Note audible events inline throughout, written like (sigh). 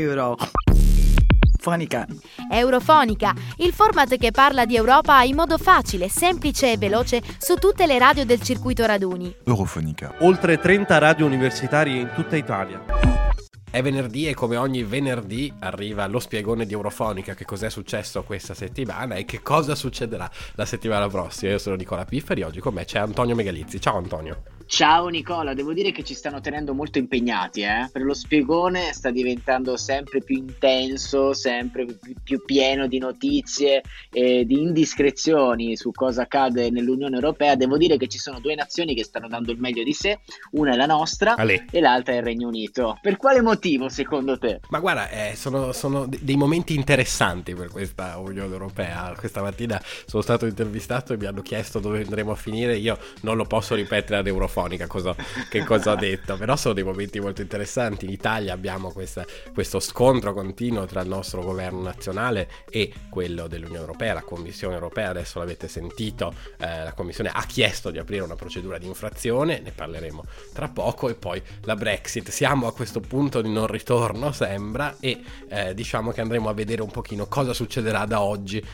Eurofonica. Eurofonica, il format che parla di Europa in modo facile, semplice e veloce su tutte le radio del circuito raduni. Eurofonica. Oltre 30 radio universitarie in tutta Italia. È venerdì e come ogni venerdì arriva lo spiegone di Eurofonica, che cos'è successo questa settimana e che cosa succederà la settimana prossima. Io sono Nicola Pifferi, oggi con me c'è Antonio Megalizzi. Ciao Antonio. Ciao Nicola, devo dire che ci stanno tenendo molto impegnati, eh? per lo spiegone sta diventando sempre più intenso, sempre più, pieno di notizie e di indiscrezioni su cosa accade nell'Unione Europea. Devo dire che ci sono due nazioni che stanno dando il meglio di sé, una è la nostra Ale. e l'altra è il Regno Unito. Per quale motivo secondo te? Ma guarda, eh, sono, sono dei momenti interessanti per questa Unione Europea. Questa mattina sono stato intervistato e mi hanno chiesto dove andremo a finire. Io non lo posso ripetere ad Eurofonica cosa, che cosa ho detto, però sono dei momenti molto interessanti. In Italia abbiamo questa, questo scontro continuo tra il nostro governo nazionale e quello dell'Unione Europea, la Commissione Europea, adesso l'avete sentito, eh, la Commissione ha chiesto di aprire una procedura di infrazione, ne parleremo tra poco, e poi la Brexit. Siamo a questo punto di non ritorno, sembra, e eh, diciamo che andremo a vedere un pochino cosa succederà da oggi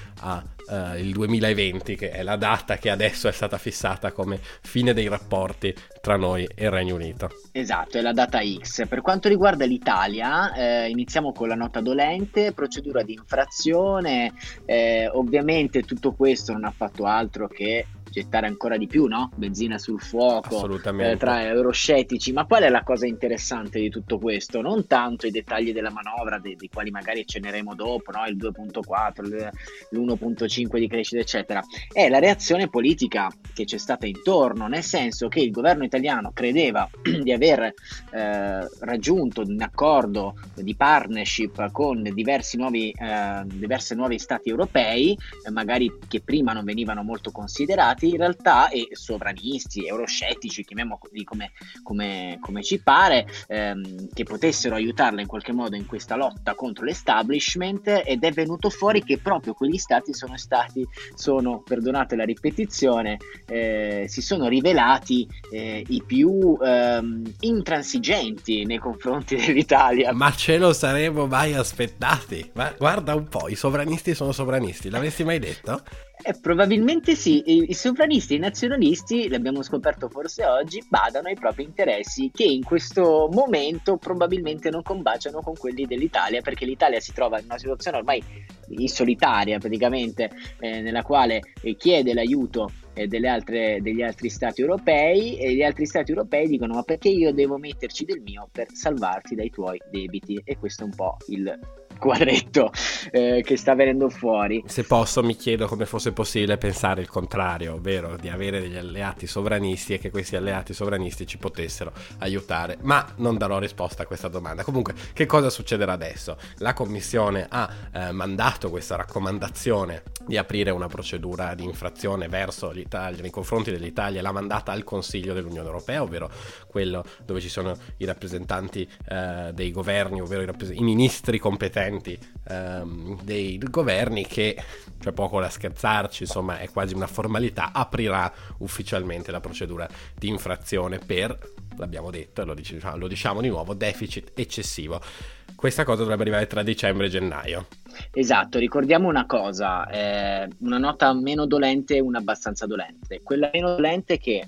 al eh, 2020, che è la data che adesso è stata fissata come fine dei rapporti tra noi e il Regno Unito. Esatto, è la data X. Per quanto riguarda l'Italia, eh, iniziamo con la nota dolente, procedura di infrazione, eh, ovviamente tutto questo non ha fatto altro che gettare ancora di più no? benzina sul fuoco eh, tra euroscettici. Ma qual è la cosa interessante di tutto questo? Non tanto i dettagli della manovra, dei, dei quali magari accenneremo dopo, no? il 2.4, l'1.5 di crescita, eccetera, è la reazione politica che c'è stata intorno, nel senso che il governo italiano credeva (clears throat) di aver eh, raggiunto un accordo di partnership con diversi nuovi, eh, diversi nuovi stati europei, eh, magari che prima non venivano molto considerati in realtà e sovranisti, euroscettici, chiamiamoli come, come, come ci pare, ehm, che potessero aiutarla in qualche modo in questa lotta contro l'establishment ed è venuto fuori che proprio quegli stati sono stati, sono, perdonate la ripetizione, eh, si sono rivelati eh, i più ehm, intransigenti nei confronti (laughs) dell'Italia. Ma ce lo saremmo mai aspettati? Ma guarda un po', i sovranisti sono sovranisti, l'avresti mai detto? Eh, probabilmente sì, I, i sovranisti e i nazionalisti, l'abbiamo scoperto forse oggi, badano ai propri interessi che in questo momento probabilmente non combaciano con quelli dell'Italia perché l'Italia si trova in una situazione ormai in solitaria praticamente eh, nella quale eh, chiede l'aiuto altre, degli altri stati europei e gli altri stati europei dicono ma perché io devo metterci del mio per salvarti dai tuoi debiti e questo è un po' il quadretto eh, che sta venendo fuori. Se posso mi chiedo come fosse possibile pensare il contrario, ovvero di avere degli alleati sovranisti e che questi alleati sovranisti ci potessero aiutare, ma non darò risposta a questa domanda. Comunque, che cosa succederà adesso? La Commissione ha eh, mandato questa raccomandazione di aprire una procedura di infrazione verso l'Italia, nei confronti dell'Italia, l'ha mandata al Consiglio dell'Unione Europea, ovvero quello dove ci sono i rappresentanti eh, dei governi, ovvero i, rappres- i ministri competenti ehm, dei governi che c'è poco da scherzarci, insomma è quasi una formalità, aprirà ufficialmente la procedura di infrazione per, l'abbiamo detto e lo, diciamo, lo diciamo di nuovo, deficit eccessivo. Questa cosa dovrebbe arrivare tra dicembre e gennaio. Esatto, ricordiamo una cosa, eh, una nota meno dolente e una abbastanza dolente. Quella meno dolente è che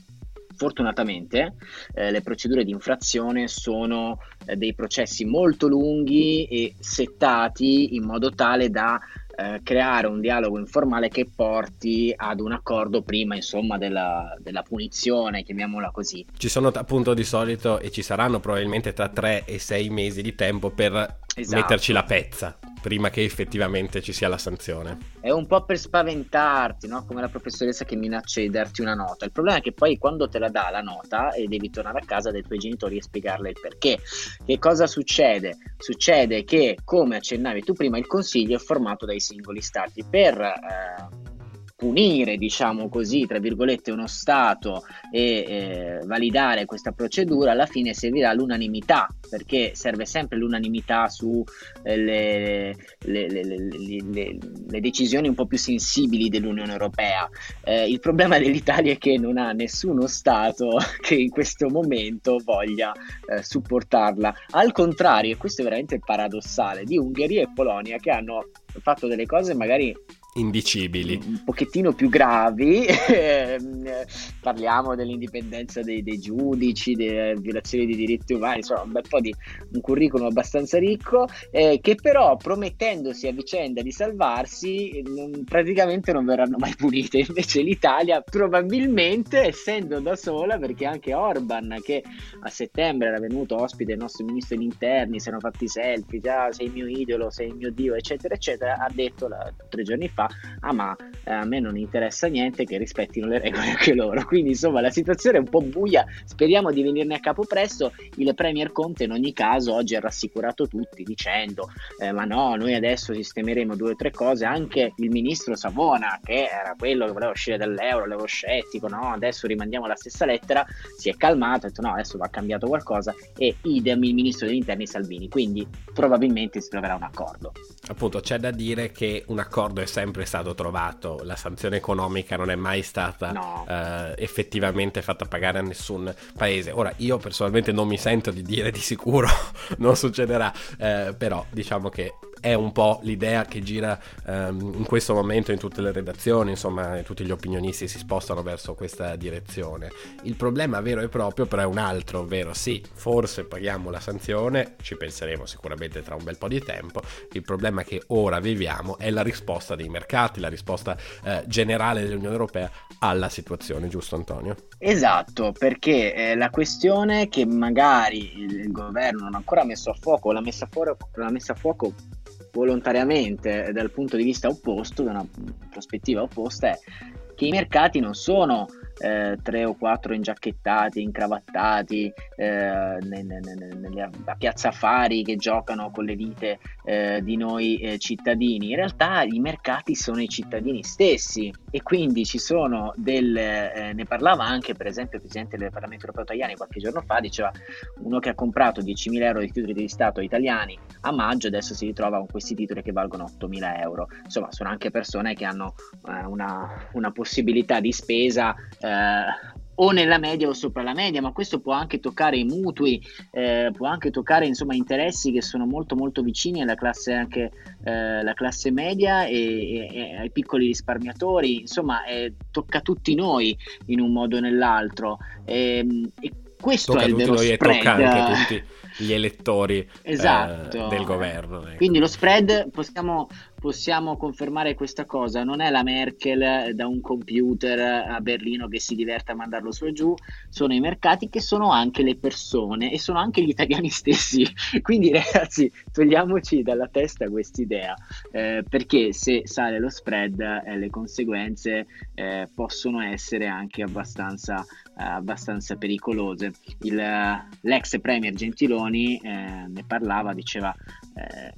fortunatamente eh, le procedure di infrazione sono eh, dei processi molto lunghi e settati in modo tale da eh, creare un dialogo informale che porti ad un accordo prima insomma della, della, punizione, chiamiamola così. Ci sono appunto di solito e ci saranno probabilmente tra 3 e 6 mesi di tempo per esatto. metterci la pezza prima che effettivamente ci sia la sanzione. È un po' per spaventarti, no? come la professoressa che minaccia di darti una nota. Il problema è che poi quando te la dà la nota e devi tornare a casa dai tuoi genitori e spiegarle il perché. Che cosa succede? Succede che, come accennavi tu prima, il consiglio è formato dai singoli stati per... Eh, punire, diciamo così, tra virgolette, uno Stato e eh, validare questa procedura, alla fine servirà l'unanimità, perché serve sempre l'unanimità su eh, le, le, le, le, decisioni un po' più sensibili dell'Unione Europea. Eh, il problema (laughs) dell'Italia è che non ha nessuno Stato (laughs) che in questo momento voglia eh, supportarla. Al contrario, e questo è veramente paradossale, di Ungheria e Polonia che hanno fatto delle cose magari indicibili. Un pochettino più gravi, (laughs) ehm, parliamo dell'indipendenza dei, dei, giudici, delle violazioni di diritti umani, insomma un bel po' di un curriculum abbastanza ricco, eh, che però promettendosi a vicenda di salvarsi non, praticamente non verranno mai punite. Invece l'Italia probabilmente, essendo da sola, perché anche Orban, che a settembre era venuto ospite del nostro ministro degli interni, si erano fatti selfie, già sei il mio idolo, sei il mio dio, eccetera, eccetera, ha detto la, tre giorni fa ah ma eh, a me non interessa niente che rispettino le regole anche loro. (laughs) Quindi insomma la situazione è un po' buia, speriamo di venirne a capo presto. Il Premier Conte in ogni caso oggi ha rassicurato tutti dicendo eh, ma no, noi adesso sistemeremo due o tre cose, anche il ministro Savona che era quello che voleva uscire dall'euro, l'avevo scettico, no, adesso rimandiamo la stessa lettera, si è calmato, ha detto no, adesso va cambiato qualcosa e idem il ministro degli interni Salvini, quindi probabilmente si troverà un accordo. Appunto c'è da dire che un accordo è sempre sempre stato trovato, la sanzione economica non è mai stata no. eh, effettivamente fatta pagare a nessun paese. Ora io personalmente non mi sento di dire di sicuro (laughs) non succederà, eh, però diciamo che è un po' l'idea che gira um, in questo momento in tutte le redazioni, insomma, tutti gli opinionisti si spostano verso questa direzione. Il problema vero e proprio però è un altro, ovvero sì, forse paghiamo la sanzione, ci penseremo sicuramente tra un bel po' di tempo, il problema che ora viviamo è la risposta dei mercati, la risposta eh, generale dell'Unione Europea alla situazione, giusto Antonio? Esatto, perché eh, la questione che magari il governo non ha ancora messo a fuoco, l'ha messa, fuori, l'ha messa a fuoco volontariamente dal punto di vista opposto, da una prospettiva opposta, è che i mercati non sono eh, tre o quattro ingiacchettati, incravattati eh, nelle, a Piazza Fari che giocano con le vite eh, di noi eh, cittadini. In realtà i mercati sono i cittadini stessi e quindi ci sono del... Eh, ne parlava anche per esempio il Presidente del Parlamento Europeo Tajani qualche giorno fa, diceva uno che ha comprato 10.000 euro di titoli di Stato italiani a maggio adesso si ritrova con questi titoli che valgono 8.000 euro. Insomma sono anche persone che hanno eh, una, una possibilità di spesa eh, o nella media o sopra la media, ma questo può anche toccare i mutui, eh, può anche toccare insomma interessi che sono molto molto vicini alla classe anche eh, la classe media e, e, e, ai piccoli risparmiatori, insomma eh, tocca tutti noi in un modo o nell'altro. Ehm, e, questo tocca è il vero spread. Tocca anche tutti gli elettori eh, esatto. del governo. Ecco. Quindi lo spread possiamo possiamo confermare questa cosa. Non è la Merkel da un computer a Berlino che si diverte a mandarlo su e giù, sono i mercati che sono anche le persone e sono anche gli italiani stessi. (laughs) Quindi ragazzi, togliamoci dalla testa quest'idea, eh, perché se sale lo spread eh, le conseguenze eh, possono essere anche abbastanza, abbastanza pericolose. Il, l'ex premier Gentiloni eh, ne parlava, diceva eh,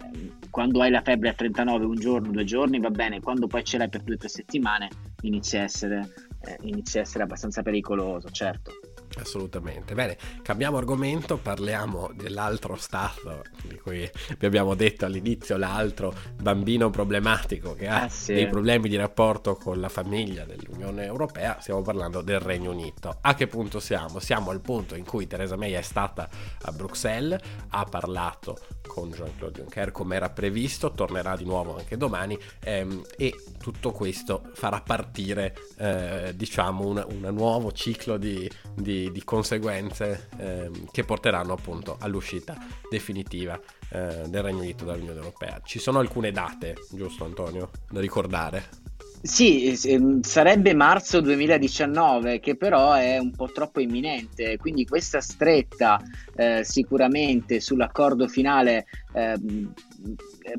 quando hai la febbre a 39 un giorno, due giorni va bene, quando poi ce l'hai per due o tre settimane inizia a essere, eh, inizia a essere abbastanza pericoloso, certo. Assolutamente. Bene, cambiamo argomento, parliamo dell'altro stato di cui vi abbiamo detto all'inizio, l'altro bambino problematico che ha ah, sì. dei problemi di rapporto con la famiglia dell'Unione Europea, stiamo parlando del Regno Unito. A che punto siamo? Siamo al punto in cui Theresa May è stata a Bruxelles, ha parlato con Jean-Claude Juncker come era previsto, tornerà di nuovo anche domani ehm, e tutto questo farà partire eh, diciamo un nuovo ciclo di, di di, conseguenze eh, che porteranno appunto all'uscita definitiva eh, del Regno Unito dall'Unione Europea. Ci sono alcune date, giusto Antonio, da ricordare? Sì, ehm, sarebbe marzo 2019, che però è un po' troppo imminente, quindi questa stretta eh, sicuramente sull'accordo finale eh,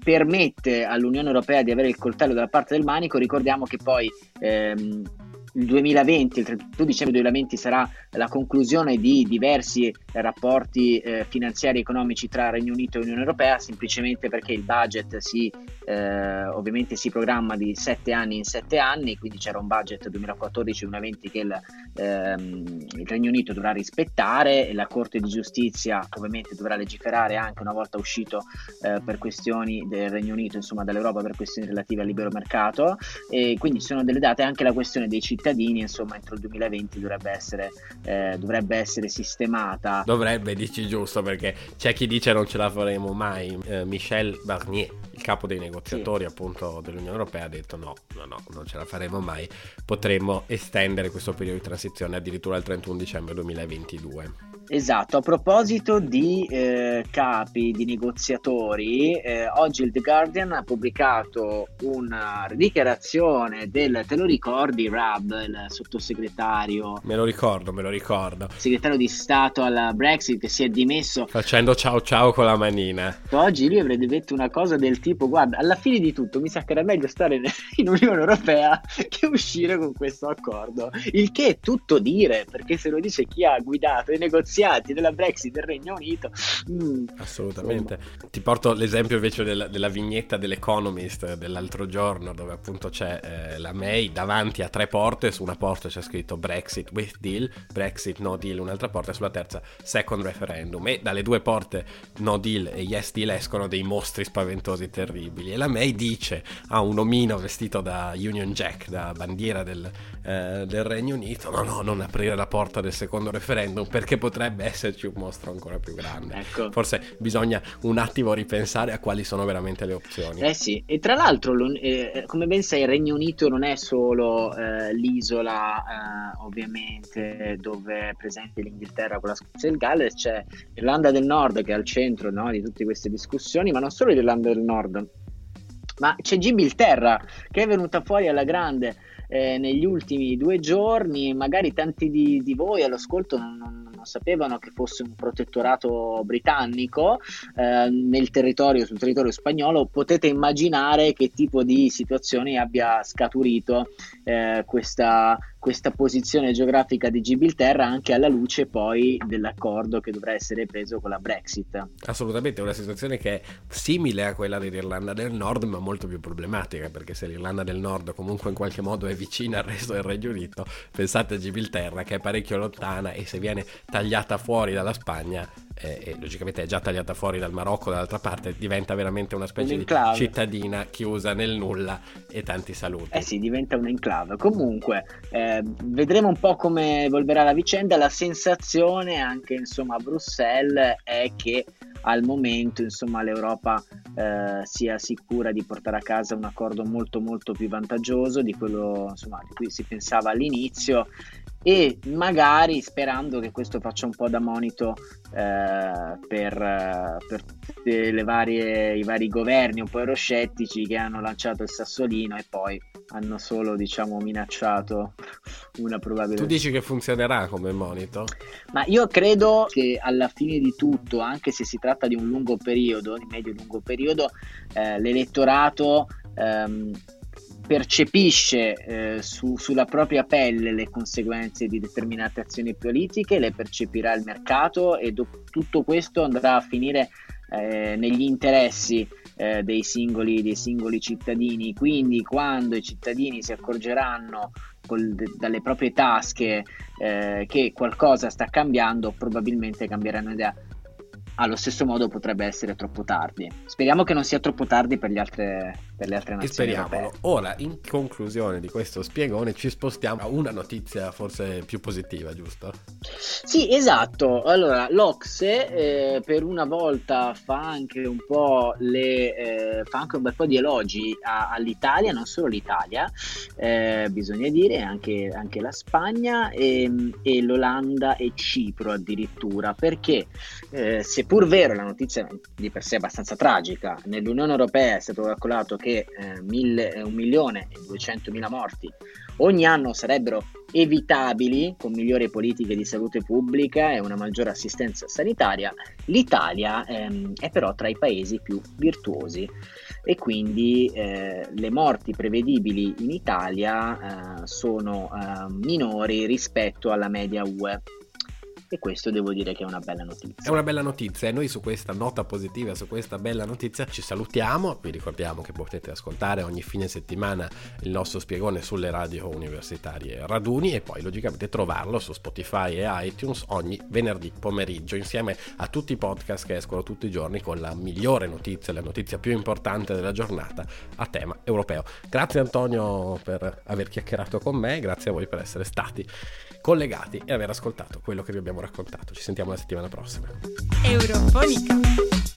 permette all'Unione Europea di avere il coltello dalla parte del manico. Ricordiamo che poi ehm, il 2020, il 31 dicembre 2020 sarà la conclusione di diversi rapporti eh, finanziari e economici tra Regno Unito e Unione Europea, semplicemente perché il budget si eh, ovviamente si programma di 7 anni in 7 anni, quindi c'era un budget 2014-2020 che il, ehm, il Regno Unito dovrà rispettare e la Corte di Giustizia ovviamente dovrà legiferare anche una volta uscito eh, per questioni del Regno Unito, insomma dall'Europa per questioni relative al libero mercato. E quindi sono delle date anche la questione dei cittadini, insomma entro il 2020 dovrebbe essere, eh, dovrebbe essere sistemata. Dovrebbe, dici giusto, perché c'è chi dice non ce la faremo mai. Eh, Michel Barnier, il capo dei negoziatori sì. appunto dell'Unione Europea, ha detto no, no, no, non ce la faremo mai, potremmo estendere questo periodo di transizione addirittura al 31 dicembre 2022. Esatto, a proposito di eh, capi, di negoziatori, eh, oggi il The Guardian ha pubblicato una dichiarazione del, te lo ricordi Rab, il sottosegretario? Me lo ricordo, me lo ricordo. Segretario di Stato alla Brexit che si è dimesso. Facendo ciao ciao con la manina. Oggi lui avrebbe detto una cosa del tipo, guarda, alla fine di tutto mi sa che era meglio stare in Unione Europea che uscire con questo accordo. Il che è tutto dire, perché se lo dice chi ha guidato i negoziati negoziati della Brexit del Regno Unito. Mm. Assolutamente. Insomma. Ti porto l'esempio invece della, della, vignetta dell'Economist dell'altro giorno, dove appunto c'è eh, la May davanti a tre porte. Su una porta c'è scritto Brexit with deal, Brexit no deal, un'altra porta, e sulla terza second referendum. E dalle due porte no deal e yes deal escono dei mostri spaventosi terribili. E la May dice a un omino vestito da Union Jack, da bandiera del, eh, del Regno Unito: no, no, non aprire la porta del secondo referendum perché potrebbe potrebbe esserci un mostro ancora più grande. Ecco. Forse bisogna un attimo ripensare a quali sono veramente le opzioni. Eh sì, e tra l'altro, eh, come ben sai, il Regno Unito non è solo eh, l'isola, eh, ovviamente, dove è presente l'Inghilterra con la Scozia e il Galles, c'è l'Irlanda del Nord che è al centro no, di tutte queste discussioni, ma non solo l'Irlanda del Nord, ma c'è Gibilterra che è venuta fuori alla grande eh, negli ultimi due giorni, magari tanti di, di voi all'ascolto non, non non sapevano che fosse un protettorato britannico eh, nel territorio, sul territorio spagnolo, potete immaginare che tipo di situazioni abbia scaturito eh, questa questa posizione geografica di Gibilterra anche alla luce poi dell'accordo che dovrà essere preso con la Brexit. Assolutamente, è una situazione che è simile a quella dell'Irlanda del Nord, ma molto più problematica, perché se l'Irlanda del Nord comunque in qualche modo è vicina al resto del Regno Unito, pensate a Gibilterra che è parecchio lontana e se viene tagliata fuori dalla Spagna eh, e logicamente è già tagliata fuori dal Marocco dall'altra parte, diventa veramente una specie un di cittadina chiusa nel nulla e tanti saluti. Eh sì, diventa un enclave. Comunque, eh, vedremo un po' come evolverà la vicenda. La sensazione anche insomma a Bruxelles è che al momento insomma l'Europa eh, sia sicura di portare a casa un accordo molto molto più vantaggioso di quello insomma, di cui si pensava all'inizio e magari sperando che questo faccia un po' da monito eh, per, per varie, i vari governi un po' euroscettici che hanno lanciato il sassolino e poi hanno solo diciamo minacciato (laughs) una probabile tu dici che funzionerà come monito? ma io credo che alla fine di tutto anche se si tratta di un lungo periodo di medio lungo periodo eh, l'elettorato ehm, percepisce eh, su, sulla propria pelle le conseguenze di determinate azioni politiche, le percepirà il mercato e do- tutto questo andrà a finire eh, negli interessi eh, dei, singoli, dei, singoli, cittadini. Quindi quando i cittadini si accorgeranno col, dalle proprie tasche eh, che qualcosa sta cambiando, probabilmente cambieranno idea allo stesso modo potrebbe essere troppo tardi. Speriamo che non sia troppo tardi per, altre, per le altre nazioni. Speriamo. Ora, in conclusione di questo spiegone, ci spostiamo a una notizia forse più positiva, giusto? Sì, esatto. Allora, l'Ocse eh, per una volta fa anche un po' le, eh, fa anche un bel po' di elogi a, all'Italia, non solo l'Italia, eh, bisogna dire, anche, anche la Spagna e, e, l'Olanda e Cipro addirittura, perché eh, se seppur vero, la notizia di per sé è abbastanza tragica, nell'Unione Europea è stato calcolato che eh, mille, un milione e duecentomila morti ogni anno sarebbero evitabili con migliori politiche di salute pubblica e una maggiore assistenza sanitaria, l'Italia ehm, è però tra i paesi più virtuosi e quindi eh, le morti prevedibili in Italia eh, sono eh, minori rispetto alla media UE. E questo devo dire che è una bella notizia. È una bella notizia e noi su questa nota positiva, su questa bella notizia ci salutiamo, vi ricordiamo che potete ascoltare ogni fine settimana il nostro spiegone sulle radio universitarie raduni e poi logicamente trovarlo su Spotify e iTunes ogni venerdì pomeriggio insieme a tutti i podcast che escono tutti i giorni con la migliore notizia, la notizia più importante della giornata a tema europeo. Grazie Antonio per aver chiacchierato con me, grazie a voi per essere stati collegati e aver ascoltato quello che vi abbiamo raccontato. Ci sentiamo la settimana prossima. Eurofonica.